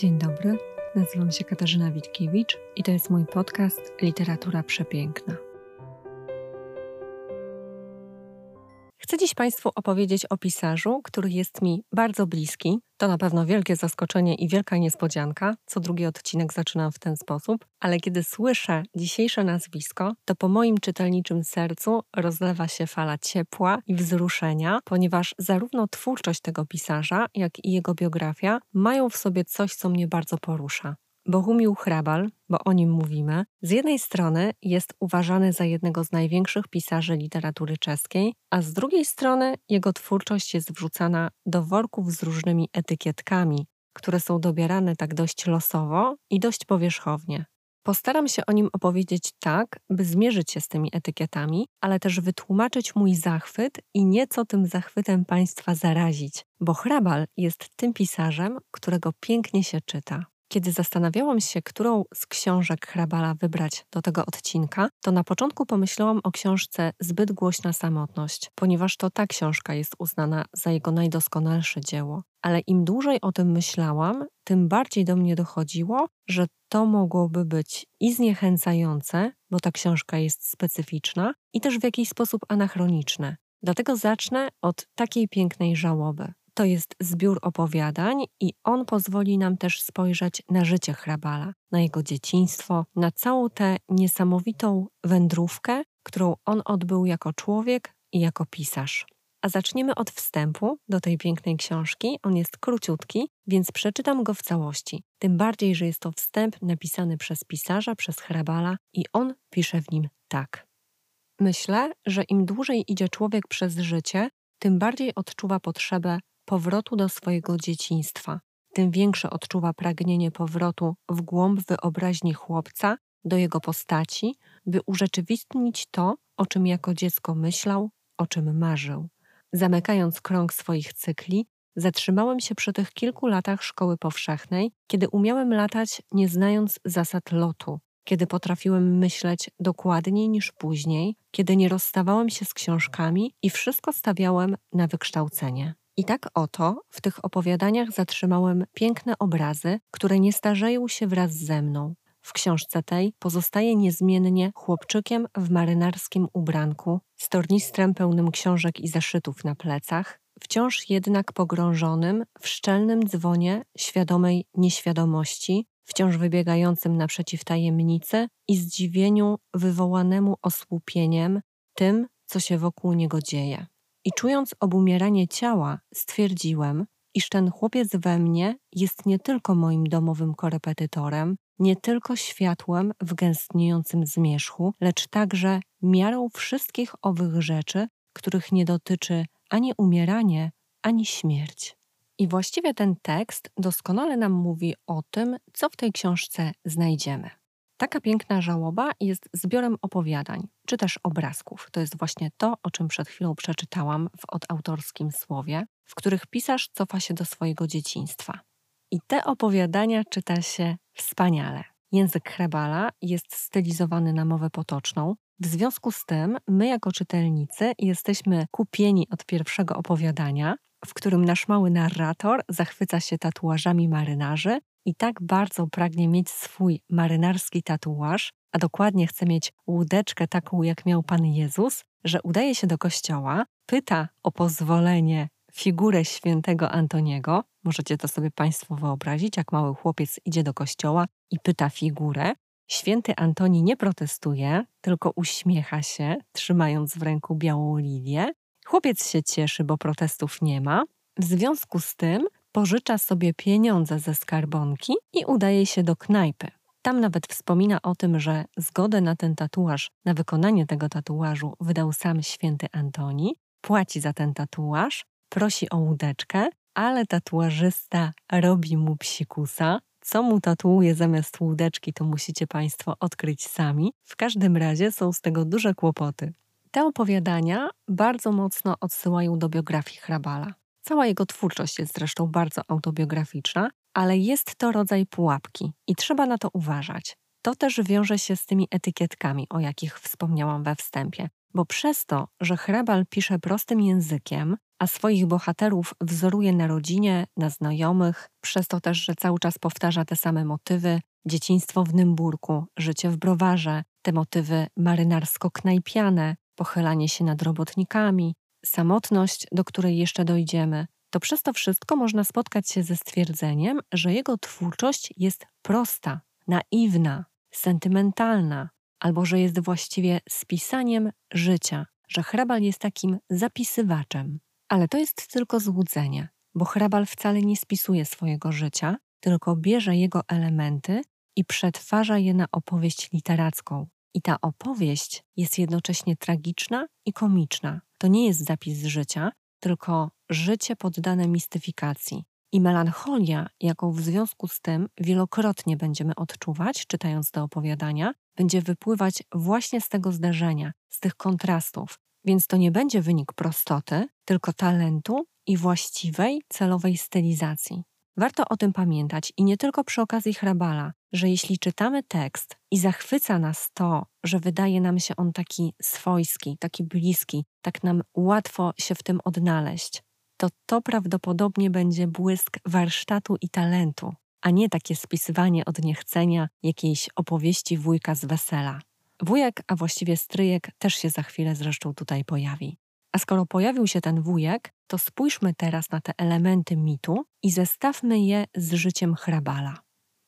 Dzień dobry, nazywam się Katarzyna Witkiewicz i to jest mój podcast Literatura Przepiękna. Chcę dziś Państwu opowiedzieć o pisarzu, który jest mi bardzo bliski. To na pewno wielkie zaskoczenie i wielka niespodzianka. Co drugi odcinek zaczynam w ten sposób, ale kiedy słyszę dzisiejsze nazwisko, to po moim czytelniczym sercu rozlewa się fala ciepła i wzruszenia, ponieważ zarówno twórczość tego pisarza, jak i jego biografia mają w sobie coś, co mnie bardzo porusza. Bohumił Hrabal, bo o nim mówimy, z jednej strony jest uważany za jednego z największych pisarzy literatury czeskiej, a z drugiej strony jego twórczość jest wrzucana do worków z różnymi etykietkami, które są dobierane tak dość losowo i dość powierzchownie. Postaram się o nim opowiedzieć tak, by zmierzyć się z tymi etykietami, ale też wytłumaczyć mój zachwyt i nieco tym zachwytem Państwa zarazić, bo Hrabal jest tym pisarzem, którego pięknie się czyta. Kiedy zastanawiałam się, którą z książek Hrabala wybrać do tego odcinka, to na początku pomyślałam o książce Zbyt głośna samotność, ponieważ to ta książka jest uznana za jego najdoskonalsze dzieło. Ale im dłużej o tym myślałam, tym bardziej do mnie dochodziło, że to mogłoby być i zniechęcające, bo ta książka jest specyficzna, i też w jakiś sposób anachroniczne. Dlatego zacznę od takiej pięknej żałoby. To jest zbiór opowiadań i on pozwoli nam też spojrzeć na życie Hrabala, na jego dzieciństwo, na całą tę niesamowitą wędrówkę, którą on odbył jako człowiek i jako pisarz. A zaczniemy od wstępu do tej pięknej książki. On jest króciutki, więc przeczytam go w całości. Tym bardziej, że jest to wstęp napisany przez pisarza, przez Hrabala i on pisze w nim tak. Myślę, że im dłużej idzie człowiek przez życie, tym bardziej odczuwa potrzebę powrotu do swojego dzieciństwa, tym większe odczuwa pragnienie powrotu w głąb wyobraźni chłopca, do jego postaci, by urzeczywistnić to, o czym jako dziecko myślał, o czym marzył. Zamykając krąg swoich cykli, zatrzymałem się przy tych kilku latach szkoły powszechnej, kiedy umiałem latać nie znając zasad lotu, kiedy potrafiłem myśleć dokładniej niż później, kiedy nie rozstawałem się z książkami i wszystko stawiałem na wykształcenie. I tak oto w tych opowiadaniach zatrzymałem piękne obrazy, które nie starzeją się wraz ze mną. W książce tej pozostaje niezmiennie chłopczykiem w marynarskim ubranku, z tornistrem pełnym książek i zeszytów na plecach, wciąż jednak pogrążonym w szczelnym dzwonie świadomej nieświadomości, wciąż wybiegającym naprzeciw tajemnicy i zdziwieniu wywołanemu osłupieniem tym, co się wokół niego dzieje. I czując obumieranie ciała, stwierdziłem, iż ten chłopiec we mnie jest nie tylko moim domowym korepetytorem, nie tylko światłem w gęstniejącym zmierzchu, lecz także miarą wszystkich owych rzeczy, których nie dotyczy ani umieranie, ani śmierć. I właściwie ten tekst doskonale nam mówi o tym, co w tej książce znajdziemy. Taka piękna żałoba jest zbiorem opowiadań, czy też obrazków. To jest właśnie to, o czym przed chwilą przeczytałam w odautorskim słowie, w których pisarz cofa się do swojego dzieciństwa. I te opowiadania czyta się wspaniale. Język Hrebala jest stylizowany na mowę potoczną. W związku z tym, my jako czytelnicy jesteśmy kupieni od pierwszego opowiadania, w którym nasz mały narrator zachwyca się tatuażami marynarzy i tak bardzo pragnie mieć swój marynarski tatuaż, a dokładnie chce mieć łódeczkę taką, jak miał Pan Jezus, że udaje się do kościoła, pyta o pozwolenie figurę świętego Antoniego. Możecie to sobie Państwo wyobrazić, jak mały chłopiec idzie do kościoła i pyta figurę. Święty Antoni nie protestuje, tylko uśmiecha się, trzymając w ręku białą lilię. Chłopiec się cieszy, bo protestów nie ma. W związku z tym pożycza sobie pieniądze ze skarbonki i udaje się do knajpy. Tam nawet wspomina o tym, że zgodę na ten tatuaż, na wykonanie tego tatuażu wydał sam święty Antoni, płaci za ten tatuaż, prosi o łódeczkę, ale tatuażysta robi mu psikusa. Co mu tatuuje zamiast łódeczki, to musicie Państwo odkryć sami. W każdym razie są z tego duże kłopoty. Te opowiadania bardzo mocno odsyłają do biografii Hrabala. Cała jego twórczość jest zresztą bardzo autobiograficzna, ale jest to rodzaj pułapki i trzeba na to uważać. To też wiąże się z tymi etykietkami, o jakich wspomniałam we wstępie, bo przez to, że Hrabal pisze prostym językiem, a swoich bohaterów wzoruje na rodzinie, na znajomych, przez to też, że cały czas powtarza te same motywy. Dzieciństwo w Nymburku, życie w browarze, te motywy marynarsko-knajpiane, pochylanie się nad robotnikami, samotność, do której jeszcze dojdziemy, to przez to wszystko można spotkać się ze stwierdzeniem, że jego twórczość jest prosta, naiwna, sentymentalna, albo że jest właściwie spisaniem życia, że hrabal jest takim zapisywaczem. Ale to jest tylko złudzenie, bo hrabal wcale nie spisuje swojego życia, tylko bierze jego elementy i przetwarza je na opowieść literacką. I ta opowieść jest jednocześnie tragiczna i komiczna. To nie jest zapis życia, tylko życie poddane mistyfikacji. I melancholia, jaką w związku z tym wielokrotnie będziemy odczuwać, czytając te opowiadania, będzie wypływać właśnie z tego zdarzenia, z tych kontrastów. Więc to nie będzie wynik prostoty, tylko talentu i właściwej, celowej stylizacji. Warto o tym pamiętać i nie tylko przy okazji hrabala, że jeśli czytamy tekst i zachwyca nas to, że wydaje nam się on taki swojski, taki bliski, tak nam łatwo się w tym odnaleźć, to to prawdopodobnie będzie błysk warsztatu i talentu, a nie takie spisywanie od niechcenia jakiejś opowieści wujka z wesela. Wujek, a właściwie stryjek, też się za chwilę zresztą tutaj pojawi. A skoro pojawił się ten wujek, to spójrzmy teraz na te elementy mitu i zestawmy je z życiem hrabala.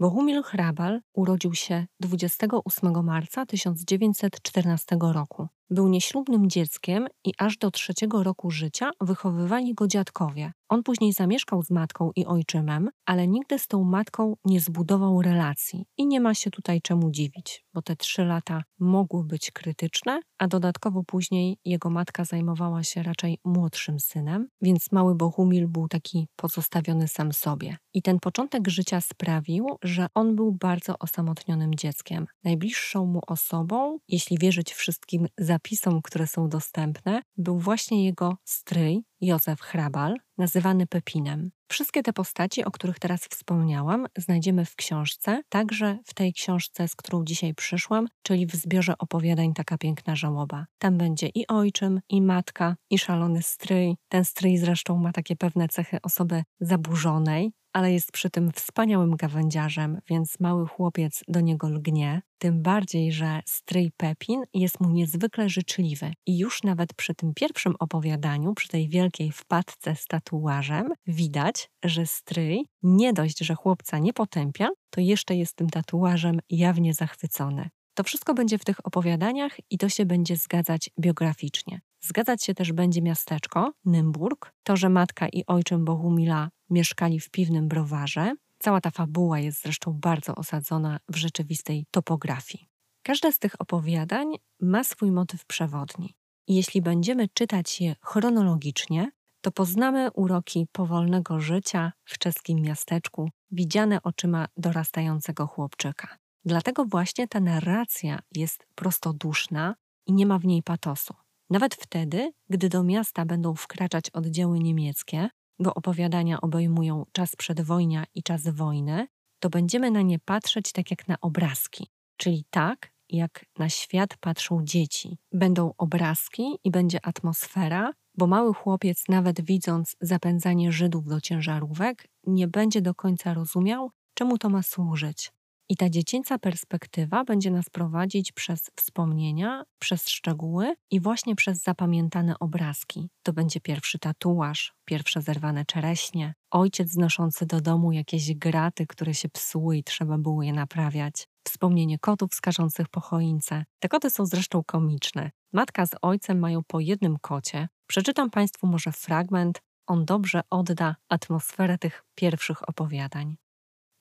Bohumil Hrabal urodził się 28 marca 1914 roku. Był nieślubnym dzieckiem i aż do trzeciego roku życia wychowywali go dziadkowie. On później zamieszkał z matką i ojczymem, ale nigdy z tą matką nie zbudował relacji. I nie ma się tutaj czemu dziwić, bo te trzy lata mogły być krytyczne, a dodatkowo później jego matka zajmowała się raczej młodszym synem, więc mały Bohumil był taki pozostawiony sam sobie. I ten początek życia sprawił, że on był bardzo osamotnionym dzieckiem. Najbliższą mu osobą, jeśli wierzyć wszystkim za zapisom, które są dostępne, był właśnie jego stryj, Józef Hrabal, nazywany Pepinem. Wszystkie te postaci, o których teraz wspomniałam, znajdziemy w książce, także w tej książce, z którą dzisiaj przyszłam, czyli w zbiorze opowiadań Taka piękna żałoba. Tam będzie i ojczym, i matka, i szalony stryj. Ten stryj zresztą ma takie pewne cechy osoby zaburzonej, ale jest przy tym wspaniałym gawędziarzem, więc mały chłopiec do niego lgnie. Tym bardziej, że stryj Pepin jest mu niezwykle życzliwy. I już nawet przy tym pierwszym opowiadaniu, przy tej wielkiej wpadce z tatuażem, widać, że stryj nie dość, że chłopca nie potępia, to jeszcze jest tym tatuażem jawnie zachwycony. To wszystko będzie w tych opowiadaniach i to się będzie zgadzać biograficznie. Zgadzać się też będzie miasteczko, Nymburk, to, że matka i ojczym Bohumila mieszkali w piwnym browarze. Cała ta fabuła jest zresztą bardzo osadzona w rzeczywistej topografii. Każde z tych opowiadań ma swój motyw przewodni. I jeśli będziemy czytać je chronologicznie, to poznamy uroki powolnego życia w czeskim miasteczku, widziane oczyma dorastającego chłopczyka. Dlatego właśnie ta narracja jest prostoduszna i nie ma w niej patosu. Nawet wtedy, gdy do miasta będą wkraczać oddziały niemieckie, bo opowiadania obejmują czas przedwojnia i czas wojny, to będziemy na nie patrzeć tak jak na obrazki, czyli tak, jak na świat patrzą dzieci. Będą obrazki i będzie atmosfera, bo mały chłopiec, nawet widząc zapędzanie Żydów do ciężarówek, nie będzie do końca rozumiał, czemu to ma służyć. I ta dziecięca perspektywa będzie nas prowadzić przez wspomnienia, przez szczegóły i właśnie przez zapamiętane obrazki. To będzie pierwszy tatuaż, pierwsze zerwane czereśnie, ojciec znoszący do domu jakieś graty, które się psuły i trzeba było je naprawiać, wspomnienie kotów skażących po choince. Te koty są zresztą komiczne. Matka z ojcem mają po jednym kocie. Przeczytam Państwu może fragment, on dobrze odda atmosferę tych pierwszych opowiadań.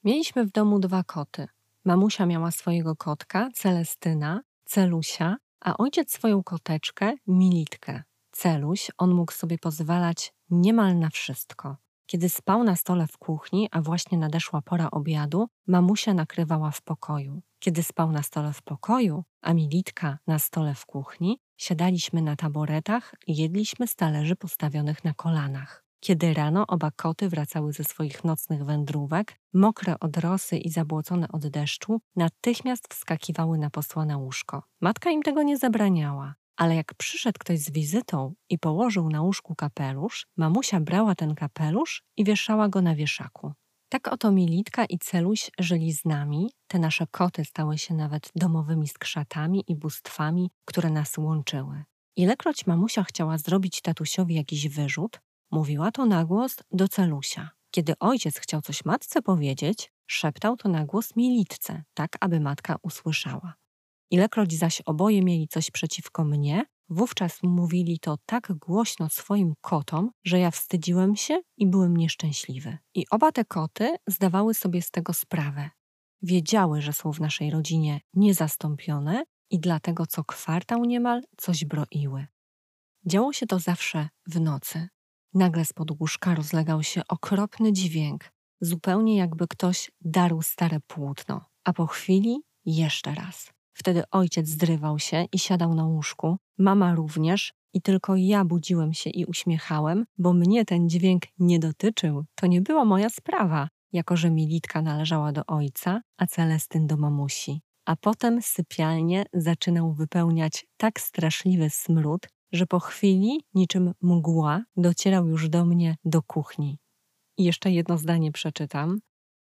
Mieliśmy w domu dwa koty. Mamusia miała swojego kotka, Celestyna, Celusia, a ojciec swoją koteczkę, Militkę. Celuś, on mógł sobie pozwalać niemal na wszystko. Kiedy spał na stole w kuchni, a właśnie nadeszła pora obiadu, mamusia nakrywała w pokoju. Kiedy spał na stole w pokoju, a Militka na stole w kuchni, siadaliśmy na taboretach i jedliśmy z talerzy postawionych na kolanach. Kiedy rano oba koty wracały ze swoich nocnych wędrówek, mokre od rosy i zabłocone od deszczu, natychmiast wskakiwały na posłane łóżko. Matka im tego nie zabraniała. ale jak przyszedł ktoś z wizytą i położył na łóżku kapelusz, mamusia brała ten kapelusz i wieszała go na wieszaku. Tak oto Militka i Celuś żyli z nami. Te nasze koty stały się nawet domowymi skrzatami i bóstwami, które nas łączyły. Ilekroć mamusia chciała zrobić tatusiowi jakiś wyrzut, mówiła to na głos do Celusia. Kiedy ojciec chciał coś matce powiedzieć, szeptał to na głos Militce, tak aby matka usłyszała. Ilekroć zaś oboje mieli coś przeciwko mnie, wówczas mówili to tak głośno swoim kotom, że ja wstydziłem się i byłem nieszczęśliwy. I oba te koty zdawały sobie z tego sprawę. Wiedziały, że są w naszej rodzinie niezastąpione i dlatego co kwartał niemal coś broiły. Działo się to zawsze w nocy. Nagle spod łóżka rozlegał się okropny dźwięk, zupełnie jakby ktoś darł stare płótno, a po chwili jeszcze raz. Wtedy ojciec zrywał się i siadał na łóżku, mama również, i tylko ja budziłem się i uśmiechałem, bo mnie ten dźwięk nie dotyczył. To nie była moja sprawa, jako że Militka należała do ojca, a Celestyn do mamusi. A potem sypialnię zaczynał wypełniać tak straszliwy smród, że po chwili, niczym mgła, docierał już do mnie do kuchni. I jeszcze jedno zdanie przeczytam.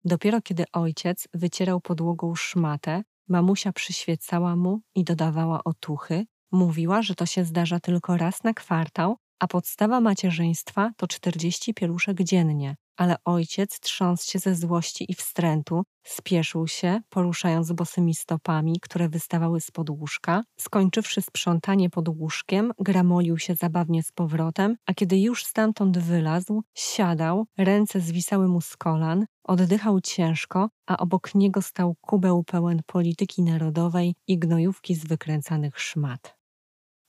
Dopiero kiedy ojciec wycierał podłogą szmatę, mamusia przyświecała mu i dodawała otuchy. Mówiła, że to się zdarza tylko raz na kwartał, a podstawa macierzyństwa to 40 pieluszek dziennie, ale ojciec, trząc się ze złości i wstrętu, spieszył się, poruszając bosymi stopami, które wystawały z łóżka. Skończywszy sprzątanie pod łóżkiem, gramolił się zabawnie z powrotem, a kiedy już stamtąd wylazł, siadał, ręce zwisały mu z kolan, oddychał ciężko, a obok niego stał kubeł pełen polityki narodowej i gnojówki z wykręcanych szmat.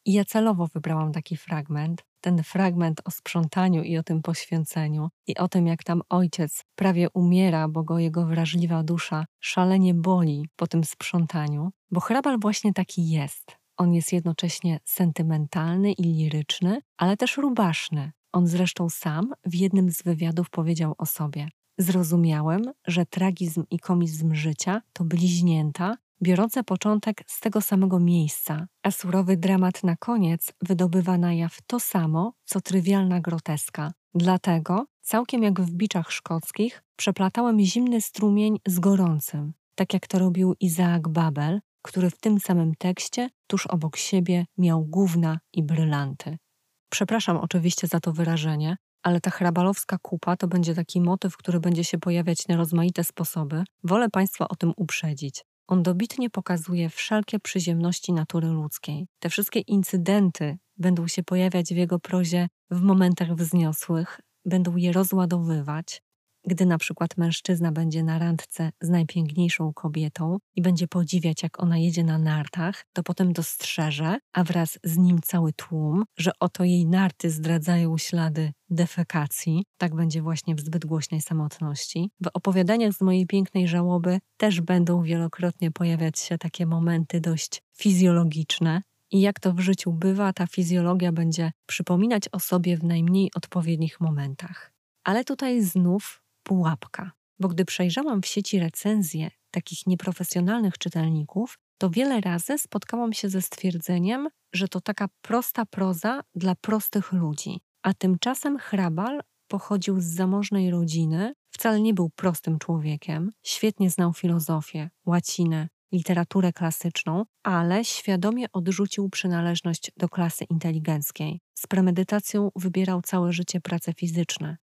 I ja celowo wybrałam taki fragment, ten fragment o sprzątaniu i o tym poświęceniu, i o tym, jak tam ojciec prawie umiera, bo go jego wrażliwa dusza szalenie boli po tym sprzątaniu, bo hrabal właśnie taki jest. On jest jednocześnie sentymentalny i liryczny, ale też rubaszny. On zresztą sam w jednym z wywiadów powiedział o sobie: Zrozumiałem, że tragizm i komizm życia to bliźnięta, biorące początek z tego samego miejsca, a surowy dramat na koniec wydobywa na jaw to samo, co trywialna groteska. Dlatego, całkiem jak w biczach szkockich, przeplatałem zimny strumień z gorącym, tak jak to robił Izaak Babel, który w tym samym tekście tuż obok siebie miał gówna i brylanty. Przepraszam oczywiście za to wyrażenie, ale ta hrabalowska kupa to będzie taki motyw, który będzie się pojawiać na rozmaite sposoby. Wolę Państwa o tym uprzedzić. On dobitnie pokazuje wszelkie przyziemności natury ludzkiej. Te wszystkie incydenty będą się pojawiać w jego prozie w momentach wzniosłych, będą je rozładowywać. Gdy na przykład mężczyzna będzie na randce z najpiękniejszą kobietą i będzie podziwiać, jak ona jedzie na nartach, to potem dostrzeże, a wraz z nim cały tłum, że oto jej narty zdradzają ślady defekacji. Tak będzie właśnie w zbyt głośnej samotności. W opowiadaniach z mojej pięknej żałoby też będą wielokrotnie pojawiać się takie momenty dość fizjologiczne, i jak to w życiu bywa, ta fizjologia będzie przypominać o sobie w najmniej odpowiednich momentach. Ale tutaj znów pułapka, bo gdy przejrzałam w sieci recenzje takich nieprofesjonalnych czytelników, to wiele razy spotkałam się ze stwierdzeniem, że to taka prosta proza dla prostych ludzi. A tymczasem Hrabal pochodził z zamożnej rodziny, wcale nie był prostym człowiekiem, świetnie znał filozofię, łacinę, literaturę klasyczną, ale świadomie odrzucił przynależność do klasy inteligenckiej. Z premedytacją wybierał całe życie prace fizyczne.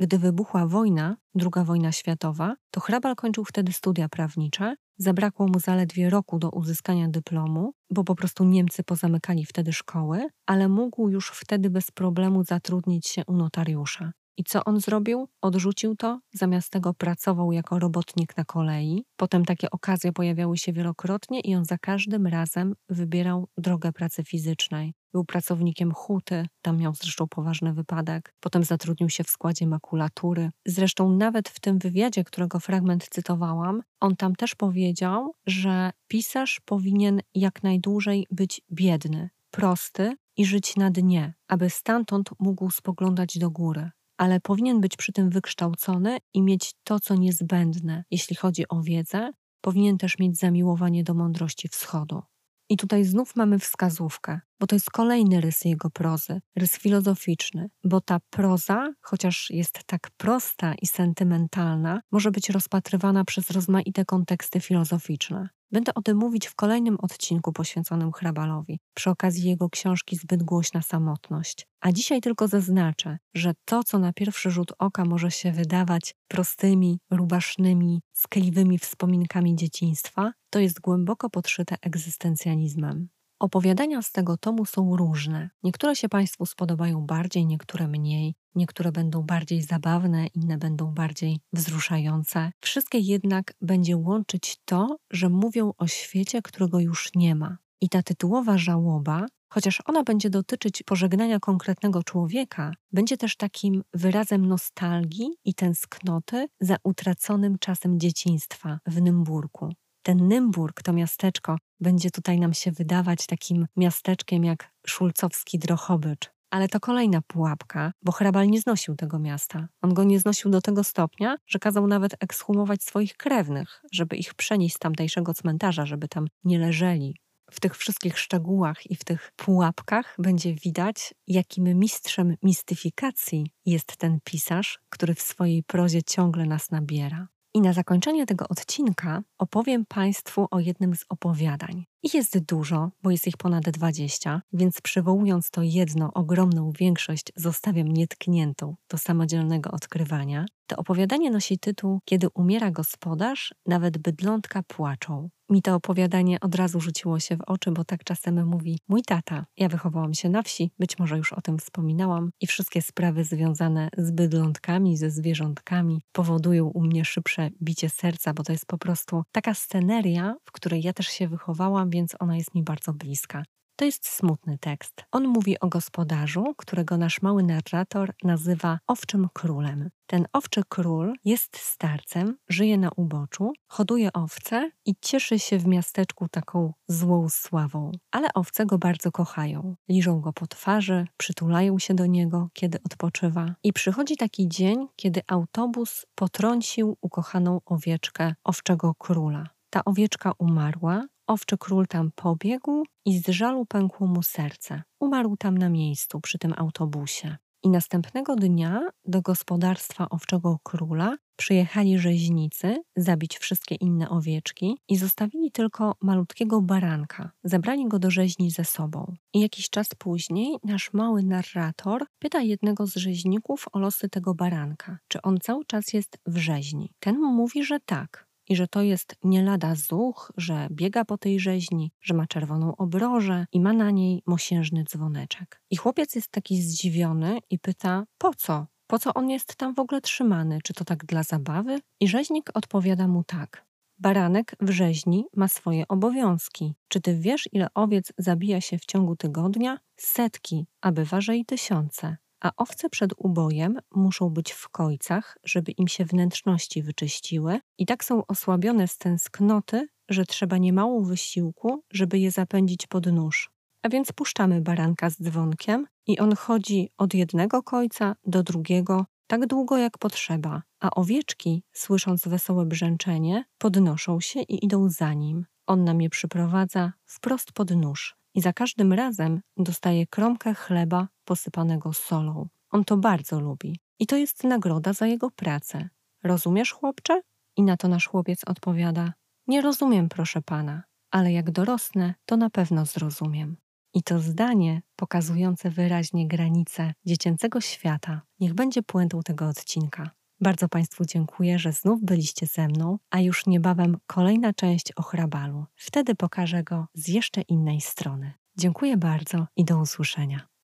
Gdy wybuchła wojna, II wojna światowa, to hrabal kończył wtedy studia prawnicze. Zabrakło mu zaledwie roku do uzyskania dyplomu, bo po prostu Niemcy pozamykali wtedy szkoły, ale mógł już wtedy bez problemu zatrudnić się u notariusza. I co on zrobił? Odrzucił to, zamiast tego pracował jako robotnik na kolei. Potem takie okazje pojawiały się wielokrotnie i on za każdym razem wybierał drogę pracy fizycznej. Był pracownikiem huty, tam miał zresztą poważny wypadek. Potem zatrudnił się w składzie makulatury. Zresztą nawet w tym wywiadzie, którego fragment cytowałam, on tam też powiedział, że pisarz powinien jak najdłużej być biedny, prosty i żyć na dnie, aby stamtąd mógł spoglądać do góry ale powinien być przy tym wykształcony i mieć to, co niezbędne, jeśli chodzi o wiedzę, powinien też mieć zamiłowanie do mądrości wschodu. I tutaj znów mamy wskazówkę, bo to jest kolejny rys jego prozy, rys filozoficzny, bo ta proza, chociaż jest tak prosta i sentymentalna, może być rozpatrywana przez rozmaite konteksty filozoficzne. Będę o tym mówić w kolejnym odcinku poświęconym Hrabalowi, przy okazji jego książki Zbyt głośna samotność. A dzisiaj tylko zaznaczę, że to, co na pierwszy rzut oka może się wydawać prostymi, rubasznymi, skliwymi wspominkami dzieciństwa, to jest głęboko podszyte egzystencjalizmem. Opowiadania z tego tomu są różne. Niektóre się Państwu spodobają bardziej, niektóre mniej. Niektóre będą bardziej zabawne, inne będą bardziej wzruszające. Wszystkie jednak będzie łączyć to, że mówią o świecie, którego już nie ma. I ta tytułowa żałoba, chociaż ona będzie dotyczyć pożegnania konkretnego człowieka, będzie też takim wyrazem nostalgii i tęsknoty za utraconym czasem dzieciństwa w Nymburku. Ten Nymburk, to miasteczko, będzie tutaj nam się wydawać takim miasteczkiem jak szulcowski Drohobycz. Ale to kolejna pułapka, bo hrabal nie znosił tego miasta. On go nie znosił do tego stopnia, że kazał nawet ekshumować swoich krewnych, żeby ich przenieść z tamtejszego cmentarza, żeby tam nie leżeli. W tych wszystkich szczegółach i w tych pułapkach będzie widać, jakim mistrzem mistyfikacji jest ten pisarz, który w swojej prozie ciągle nas nabiera. I na zakończenie tego odcinka opowiem Państwu o jednym z opowiadań. Ich jest dużo, bo jest ich ponad 20, więc przywołując to jedno, ogromną większość zostawiam nietkniętą do samodzielnego odkrywania. To opowiadanie nosi tytuł Kiedy umiera gospodarz, nawet bydlątka płaczą. Mi to opowiadanie od razu rzuciło się w oczy, bo tak czasem mówi mój tata. Ja wychowałam się na wsi, być może już o tym wspominałam, i wszystkie sprawy związane z bydlątkami, ze zwierzątkami powodują u mnie szybsze bicie serca, bo to jest po prostu taka sceneria, w której ja też się wychowałam, więc ona jest mi bardzo bliska. To jest smutny tekst. On mówi o gospodarzu, którego nasz mały narrator nazywa owczym królem. Ten owczy król jest starcem, żyje na uboczu, hoduje owce i cieszy się w miasteczku taką złą sławą. Ale owce go bardzo kochają. Liżą go po twarzy, przytulają się do niego, kiedy odpoczywa. I przychodzi taki dzień, kiedy autobus potrącił ukochaną owieczkę owczego króla. Ta owieczka umarła, Owczy król tam pobiegł i z żalu pękło mu serce. Umarł tam na miejscu przy tym autobusie. I następnego dnia do gospodarstwa owczego króla przyjechali rzeźnicy zabić wszystkie inne owieczki i zostawili tylko malutkiego baranka. Zabrali go do rzeźni ze sobą. I jakiś czas później nasz mały narrator pyta jednego z rzeźników o losy tego baranka, czy on cały czas jest w rzeźni. Ten mu mówi, że tak, i że to jest nie lada zuch, że biega po tej rzeźni, że ma czerwoną obrożę i ma na niej mosiężny dzwoneczek. I chłopiec jest taki zdziwiony i pyta: Po co? Po co on jest tam w ogóle trzymany? Czy to tak dla zabawy? I rzeźnik odpowiada mu tak. Baranek w rzeźni ma swoje obowiązki. Czy ty wiesz, ile owiec zabija się w ciągu tygodnia? Setki, a bywa, i tysiące a owce przed ubojem muszą być w kojcach, żeby im się wnętrzności wyczyściły i tak są osłabione z tęsknoty, że trzeba niemało wysiłku, żeby je zapędzić pod nóż. A więc puszczamy baranka z dzwonkiem i on chodzi od jednego kojca do drugiego tak długo jak potrzeba, a owieczki, słysząc wesołe brzęczenie, podnoszą się i idą za nim. On nam je przyprowadza wprost pod nóż i za każdym razem dostaje kromkę chleba posypanego solą. On to bardzo lubi i to jest nagroda za jego pracę. Rozumiesz, chłopcze? I na to nasz chłopiec odpowiada: Nie rozumiem, proszę pana, ale jak dorosnę, to na pewno zrozumiem. I to zdanie pokazujące wyraźnie granice dziecięcego świata niech będzie puentą tego odcinka. Bardzo Państwu dziękuję, że znów byliście ze mną, a już niebawem kolejna część o hrabalu. Wtedy pokażę go z jeszcze innej strony. Dziękuję bardzo i do usłyszenia.